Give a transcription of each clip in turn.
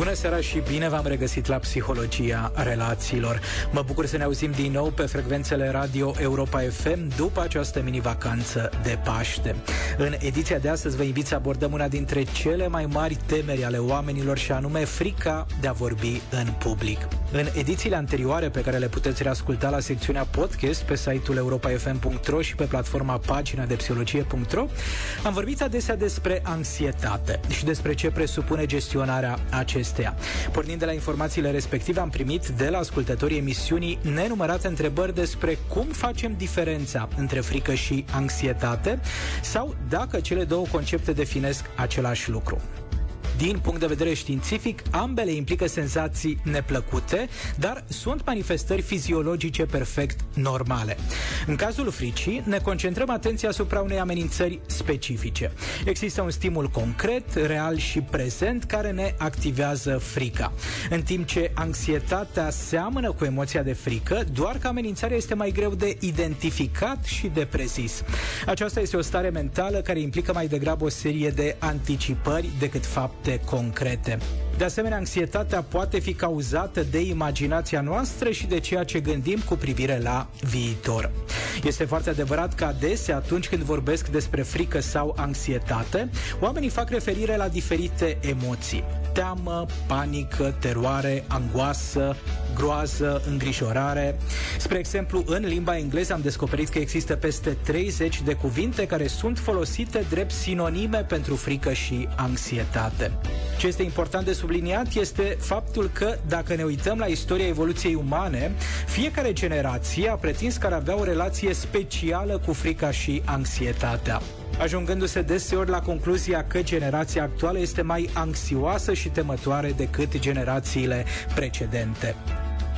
Bună seara și bine v-am regăsit la Psihologia Relațiilor. Mă bucur să ne auzim din nou pe frecvențele Radio Europa FM după această mini-vacanță de Paște. În ediția de astăzi vă invit să abordăm una dintre cele mai mari temeri ale oamenilor și anume frica de a vorbi în public. În edițiile anterioare pe care le puteți reasculta la secțiunea podcast pe site-ul europafm.ro și pe platforma pagina de psihologie.ro am vorbit adesea despre anxietate și despre ce presupune gestionarea acestei acesteia. Pornind de la informațiile respective, am primit de la ascultătorii emisiunii nenumărate întrebări despre cum facem diferența între frică și anxietate sau dacă cele două concepte definesc același lucru. Din punct de vedere științific, ambele implică senzații neplăcute, dar sunt manifestări fiziologice perfect normale. În cazul fricii, ne concentrăm atenția asupra unei amenințări specifice. Există un stimul concret, real și prezent care ne activează frica. În timp ce anxietatea seamănă cu emoția de frică, doar că amenințarea este mai greu de identificat și de prezis. Aceasta este o stare mentală care implică mai degrabă o serie de anticipări decât fapte fapte concrete. De asemenea, anxietatea poate fi cauzată de imaginația noastră și de ceea ce gândim cu privire la viitor. Este foarte adevărat că adesea, atunci când vorbesc despre frică sau anxietate, oamenii fac referire la diferite emoții. Teamă, panică, teroare, angoasă, groază, îngrijorare. Spre exemplu, în limba engleză am descoperit că există peste 30 de cuvinte care sunt folosite drept sinonime pentru frică și anxietate. Ce este important de subliniat este faptul că, dacă ne uităm la istoria evoluției umane, fiecare generație a pretins că ar avea o relație specială cu frica și anxietatea ajungându-se deseori la concluzia că generația actuală este mai anxioasă și temătoare decât generațiile precedente.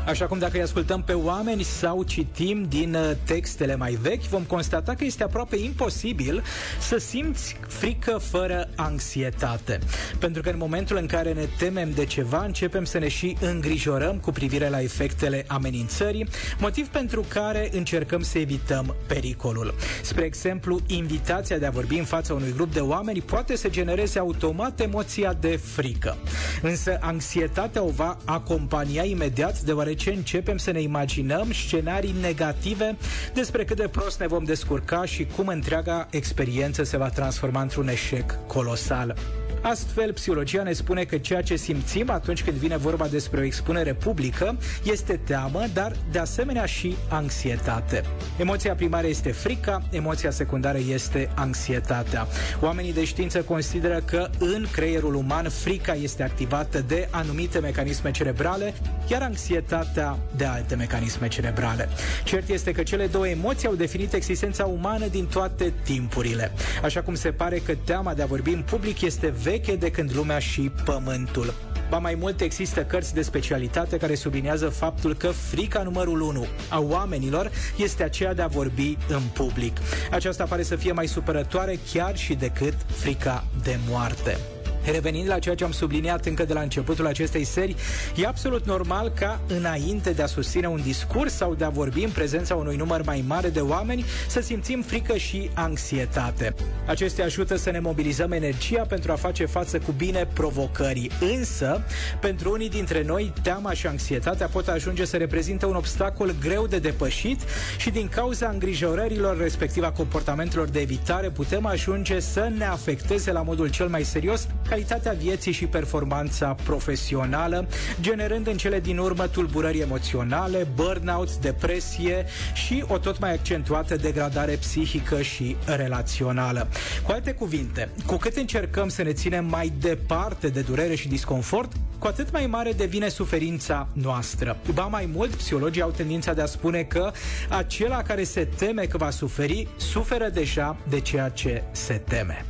Așa cum dacă îi ascultăm pe oameni sau citim din uh, textele mai vechi, vom constata că este aproape imposibil să simți frică fără anxietate. Pentru că în momentul în care ne temem de ceva, începem să ne și îngrijorăm cu privire la efectele amenințării, motiv pentru care încercăm să evităm pericolul. Spre exemplu, invitația de a vorbi în fața unui grup de oameni poate să genereze automat emoția de frică. Însă anxietatea o va acompania imediat deoarece deoarece începem să ne imaginăm scenarii negative despre cât de prost ne vom descurca și cum întreaga experiență se va transforma într-un eșec colosal. Astfel, psihologia ne spune că ceea ce simțim atunci când vine vorba despre o expunere publică este teamă, dar de asemenea și anxietate. Emoția primară este frica, emoția secundară este anxietatea. Oamenii de știință consideră că în creierul uman frica este activată de anumite mecanisme cerebrale, iar anxietatea de alte mecanisme cerebrale. Cert este că cele două emoții au definit existența umană din toate timpurile. Așa cum se pare că teama de a vorbi în public este veche veche de când lumea și pământul. Ba mai mult există cărți de specialitate care subliniază faptul că frica numărul 1 a oamenilor este aceea de a vorbi în public. Aceasta pare să fie mai supărătoare chiar și decât frica de moarte. Revenind la ceea ce am subliniat încă de la începutul acestei serii, e absolut normal ca înainte de a susține un discurs sau de a vorbi în prezența unui număr mai mare de oameni să simțim frică și anxietate. Acestea ajută să ne mobilizăm energia pentru a face față cu bine provocării. Însă, pentru unii dintre noi, teama și anxietatea pot ajunge să reprezinte un obstacol greu de depășit și din cauza îngrijorărilor respectiv a comportamentelor de evitare putem ajunge să ne afecteze la modul cel mai serios calitatea vieții și performanța profesională, generând în cele din urmă tulburări emoționale, burnout, depresie și o tot mai accentuată degradare psihică și relațională. Cu alte cuvinte, cu cât încercăm să ne ținem mai departe de durere și disconfort, cu atât mai mare devine suferința noastră. Ba mai mult, psihologii au tendința de a spune că acela care se teme că va suferi, suferă deja de ceea ce se teme.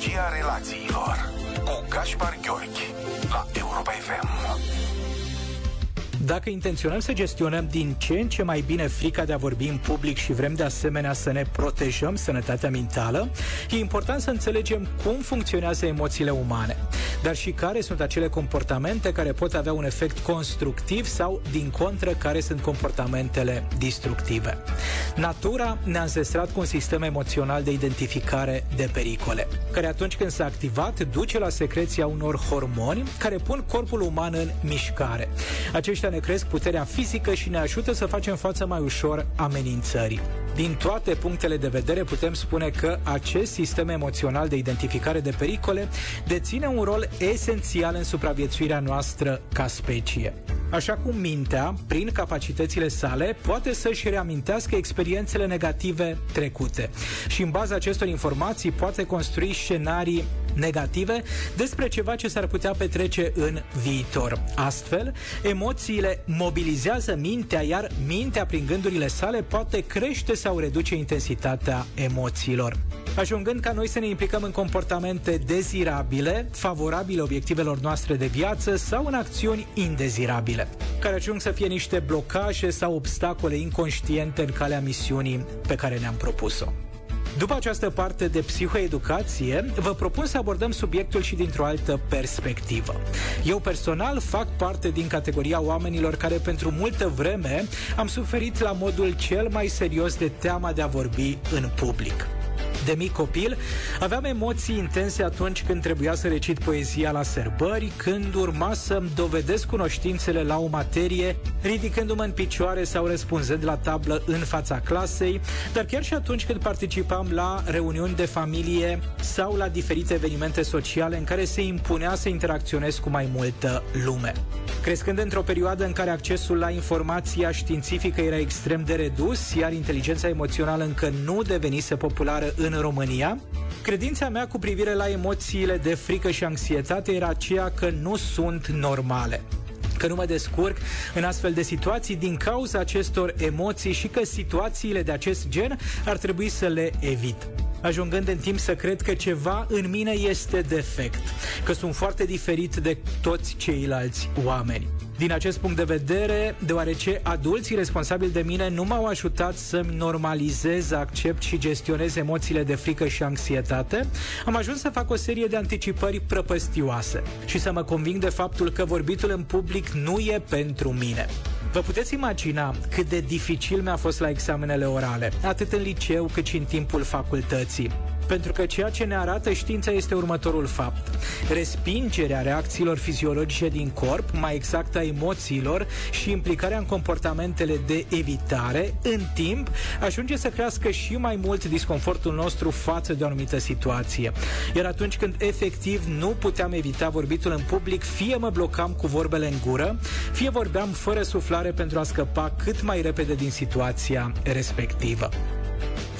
Psihologia relațiilor cu Gaspar Gheorghi la Europa FM. Dacă intenționăm să gestionăm din ce în ce mai bine frica de a vorbi în public și vrem de asemenea să ne protejăm sănătatea mentală, e important să înțelegem cum funcționează emoțiile umane, dar și care sunt acele comportamente care pot avea un efect constructiv sau, din contră, care sunt comportamentele destructive. Natura ne-a înzestrat cu un sistem emoțional de identificare de pericole, care atunci când s-a activat duce la secreția unor hormoni care pun corpul uman în mișcare. Aceștia ne cresc puterea fizică și ne ajută să facem față mai ușor amenințării. Din toate punctele de vedere putem spune că acest sistem emoțional de identificare de pericole deține un rol esențial în supraviețuirea noastră ca specie. Așa cum mintea, prin capacitățile sale, poate să-și reamintească experiențele negative trecute și în baza acestor informații poate construi scenarii negative despre ceva ce s-ar putea petrece în viitor. Astfel, emoțiile mobilizează mintea, iar mintea, prin gândurile sale, poate crește sau reduce intensitatea emoțiilor. Ajungând ca noi să ne implicăm în comportamente dezirabile, favorabile obiectivelor noastre de viață sau în acțiuni indezirabile, care ajung să fie niște blocaje sau obstacole inconștiente în calea misiunii pe care ne-am propus-o. După această parte de psihoeducație, vă propun să abordăm subiectul și dintr-o altă perspectivă. Eu personal fac parte din categoria oamenilor care pentru multă vreme am suferit la modul cel mai serios de teama de a vorbi în public de mic copil, aveam emoții intense atunci când trebuia să recit poezia la sărbări, când urma să-mi dovedesc cunoștințele la o materie, ridicându-mă în picioare sau răspunzând la tablă în fața clasei, dar chiar și atunci când participam la reuniuni de familie sau la diferite evenimente sociale în care se impunea să interacționez cu mai multă lume. Crescând într-o perioadă în care accesul la informația științifică era extrem de redus, iar inteligența emoțională încă nu devenise populară în în România, credința mea cu privire la emoțiile de frică și anxietate era aceea că nu sunt normale că nu mă descurc în astfel de situații din cauza acestor emoții și că situațiile de acest gen ar trebui să le evit ajungând în timp să cred că ceva în mine este defect, că sunt foarte diferit de toți ceilalți oameni. Din acest punct de vedere, deoarece adulții responsabili de mine nu m-au ajutat să-mi normalizez, accept și gestionez emoțiile de frică și anxietate, am ajuns să fac o serie de anticipări prăpăstioase și să mă conving de faptul că vorbitul în public nu e pentru mine. Vă puteți imagina cât de dificil mi-a fost la examenele orale, atât în liceu cât și în timpul facultății pentru că ceea ce ne arată știința este următorul fapt. Respingerea reacțiilor fiziologice din corp, mai exact a emoțiilor și implicarea în comportamentele de evitare, în timp, ajunge să crească și mai mult disconfortul nostru față de o anumită situație. Iar atunci când efectiv nu puteam evita vorbitul în public, fie mă blocam cu vorbele în gură, fie vorbeam fără suflare pentru a scăpa cât mai repede din situația respectivă.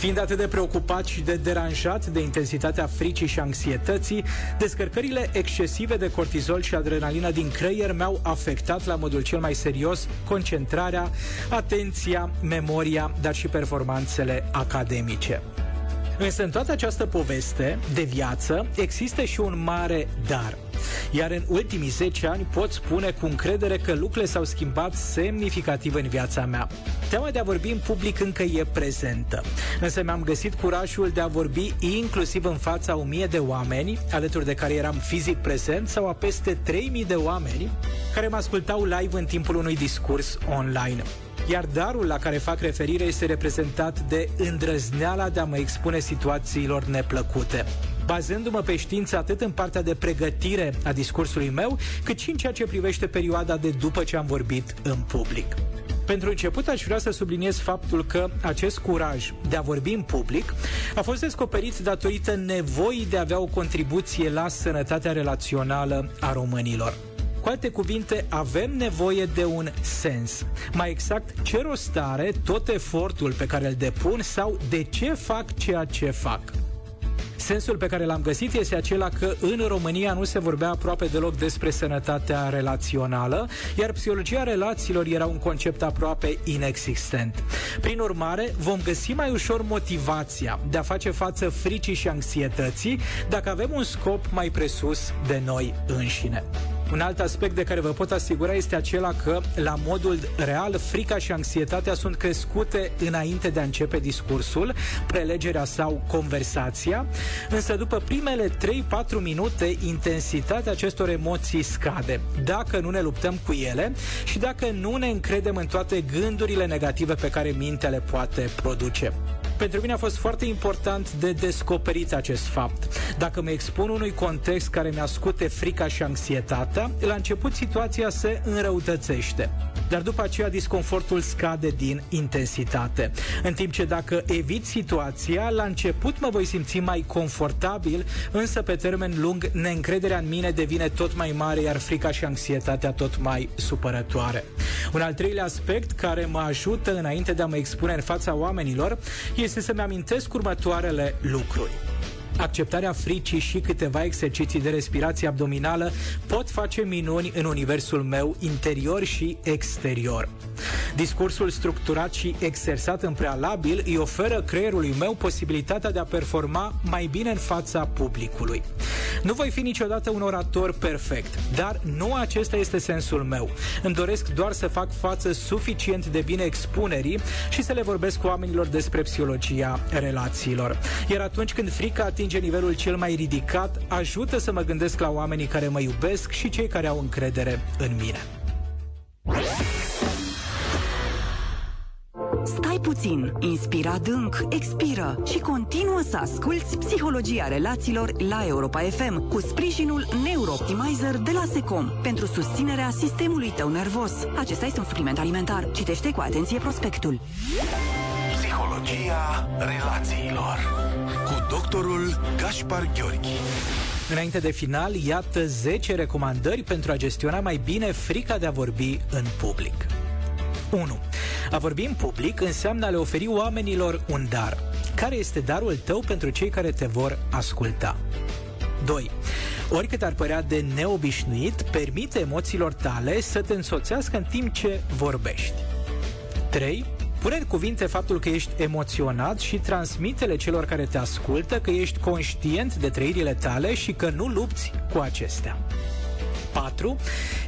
Fiind atât de preocupat și de deranjat de intensitatea fricii și anxietății, descărcările excesive de cortizol și adrenalină din creier mi-au afectat la modul cel mai serios concentrarea, atenția, memoria, dar și performanțele academice. Însă în toată această poveste de viață există și un mare dar. Iar în ultimii 10 ani pot spune cu încredere că lucrurile s-au schimbat semnificativ în viața mea. Teama de a vorbi în public încă e prezentă. Însă mi-am găsit curajul de a vorbi inclusiv în fața 1000 de oameni, alături de care eram fizic prezent, sau a peste 3000 de oameni care mă ascultau live în timpul unui discurs online iar darul la care fac referire este reprezentat de îndrăzneala de a mă expune situațiilor neplăcute bazându-mă pe știință atât în partea de pregătire a discursului meu, cât și în ceea ce privește perioada de după ce am vorbit în public. Pentru început aș vrea să subliniez faptul că acest curaj de a vorbi în public a fost descoperit datorită nevoii de a avea o contribuție la sănătatea relațională a românilor. Cu alte cuvinte, avem nevoie de un sens. Mai exact, ce rost are tot efortul pe care îl depun sau de ce fac ceea ce fac. Sensul pe care l-am găsit este acela că în România nu se vorbea aproape deloc despre sănătatea relațională, iar psihologia relațiilor era un concept aproape inexistent. Prin urmare, vom găsi mai ușor motivația de a face față fricii și anxietății dacă avem un scop mai presus de noi înșine. Un alt aspect de care vă pot asigura este acela că, la modul real, frica și anxietatea sunt crescute înainte de a începe discursul, prelegerea sau conversația, însă după primele 3-4 minute, intensitatea acestor emoții scade, dacă nu ne luptăm cu ele și dacă nu ne încredem în toate gândurile negative pe care mintea le poate produce. Pentru mine a fost foarte important de descoperit acest fapt. Dacă mă expun unui context care mi-a scute frica și anxietatea, la început situația se înrăutățește. Dar după aceea disconfortul scade din intensitate. În timp ce dacă evit situația, la început mă voi simți mai confortabil, însă pe termen lung neîncrederea în mine devine tot mai mare, iar frica și anxietatea tot mai supărătoare. Un al treilea aspect care mă ajută înainte de a mă expune în fața oamenilor este să-mi amintesc următoarele lucruri. Acceptarea fricii și câteva exerciții de respirație abdominală pot face minuni în universul meu interior și exterior. Discursul structurat și exersat în prealabil îi oferă creierului meu posibilitatea de a performa mai bine în fața publicului. Nu voi fi niciodată un orator perfect, dar nu acesta este sensul meu. Îmi doresc doar să fac față suficient de bine expunerii și să le vorbesc cu oamenilor despre psihologia relațiilor. Iar atunci când frica atinge nivelul cel mai ridicat, ajută să mă gândesc la oamenii care mă iubesc și cei care au încredere în mine. Puțin, inspira adânc, expiră și continuă să asculți Psihologia Relațiilor la Europa FM cu sprijinul Neurooptimizer de la Secom pentru susținerea sistemului tău nervos. Acesta este un supliment alimentar. Citește cu atenție prospectul. Psihologia Relațiilor cu doctorul Gaspar Gheorghi. Înainte de final, iată 10 recomandări pentru a gestiona mai bine frica de a vorbi în public. 1. A vorbi în public înseamnă a le oferi oamenilor un dar. Care este darul tău pentru cei care te vor asculta? 2. Oricât ar părea de neobișnuit, permite emoțiilor tale să te însoțească în timp ce vorbești. 3. Pune în cuvinte faptul că ești emoționat și transmitele celor care te ascultă că ești conștient de trăirile tale și că nu lupți cu acestea. 4.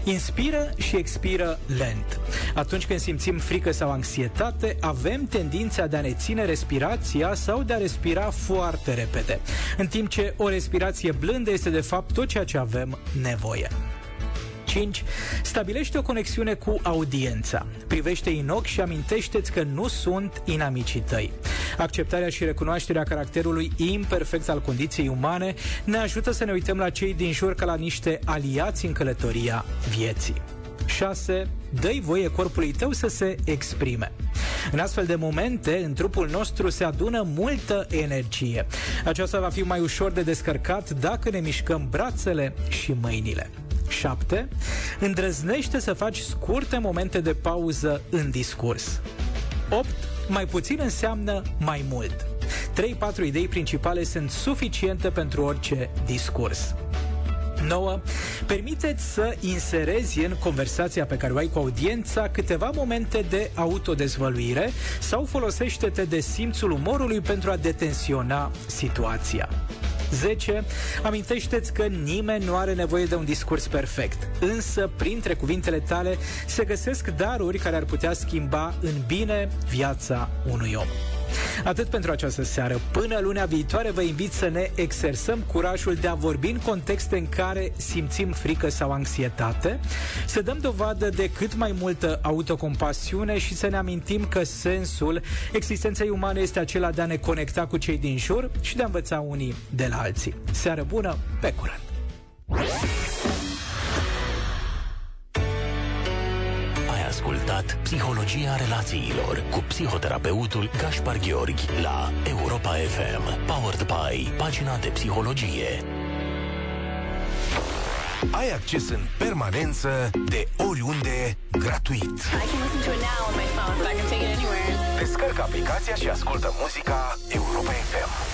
Inspiră și expiră lent. Atunci când simțim frică sau anxietate, avem tendința de a ne ține respirația sau de a respira foarte repede, în timp ce o respirație blândă este de fapt tot ceea ce avem nevoie. 5. Stabilește o conexiune cu audiența. Privește-i în ochi și amintește-ți că nu sunt inamicii tăi. Acceptarea și recunoașterea caracterului imperfect al condiției umane ne ajută să ne uităm la cei din jur ca la niște aliați în călătoria vieții. 6. Dă-i voie corpului tău să se exprime. În astfel de momente, în trupul nostru se adună multă energie. Aceasta va fi mai ușor de descărcat dacă ne mișcăm brațele și mâinile. 7. Îndrăznește să faci scurte momente de pauză în discurs. 8. Mai puțin înseamnă mai mult. 3-4 idei principale sunt suficiente pentru orice discurs. 9. Permiteți să inserezi în conversația pe care o ai cu audiența câteva momente de autodezvăluire sau folosește-te de simțul umorului pentru a detensiona situația. 10. Amintește-ți că nimeni nu are nevoie de un discurs perfect, însă printre cuvintele tale se găsesc daruri care ar putea schimba în bine viața unui om. Atât pentru această seară. Până lunea viitoare vă invit să ne exersăm curajul de a vorbi în contexte în care simțim frică sau anxietate, să dăm dovadă de cât mai multă autocompasiune și să ne amintim că sensul existenței umane este acela de a ne conecta cu cei din jur și de a învăța unii de la alții. Seară bună, pe curând! Ascultat Psihologia relațiilor cu psihoterapeutul Gaspar Gheorghi la Europa FM. Powered by pagina de psihologie. Ai acces în permanență de oriunde gratuit. Descarcă aplicația și ascultă muzica Europa FM.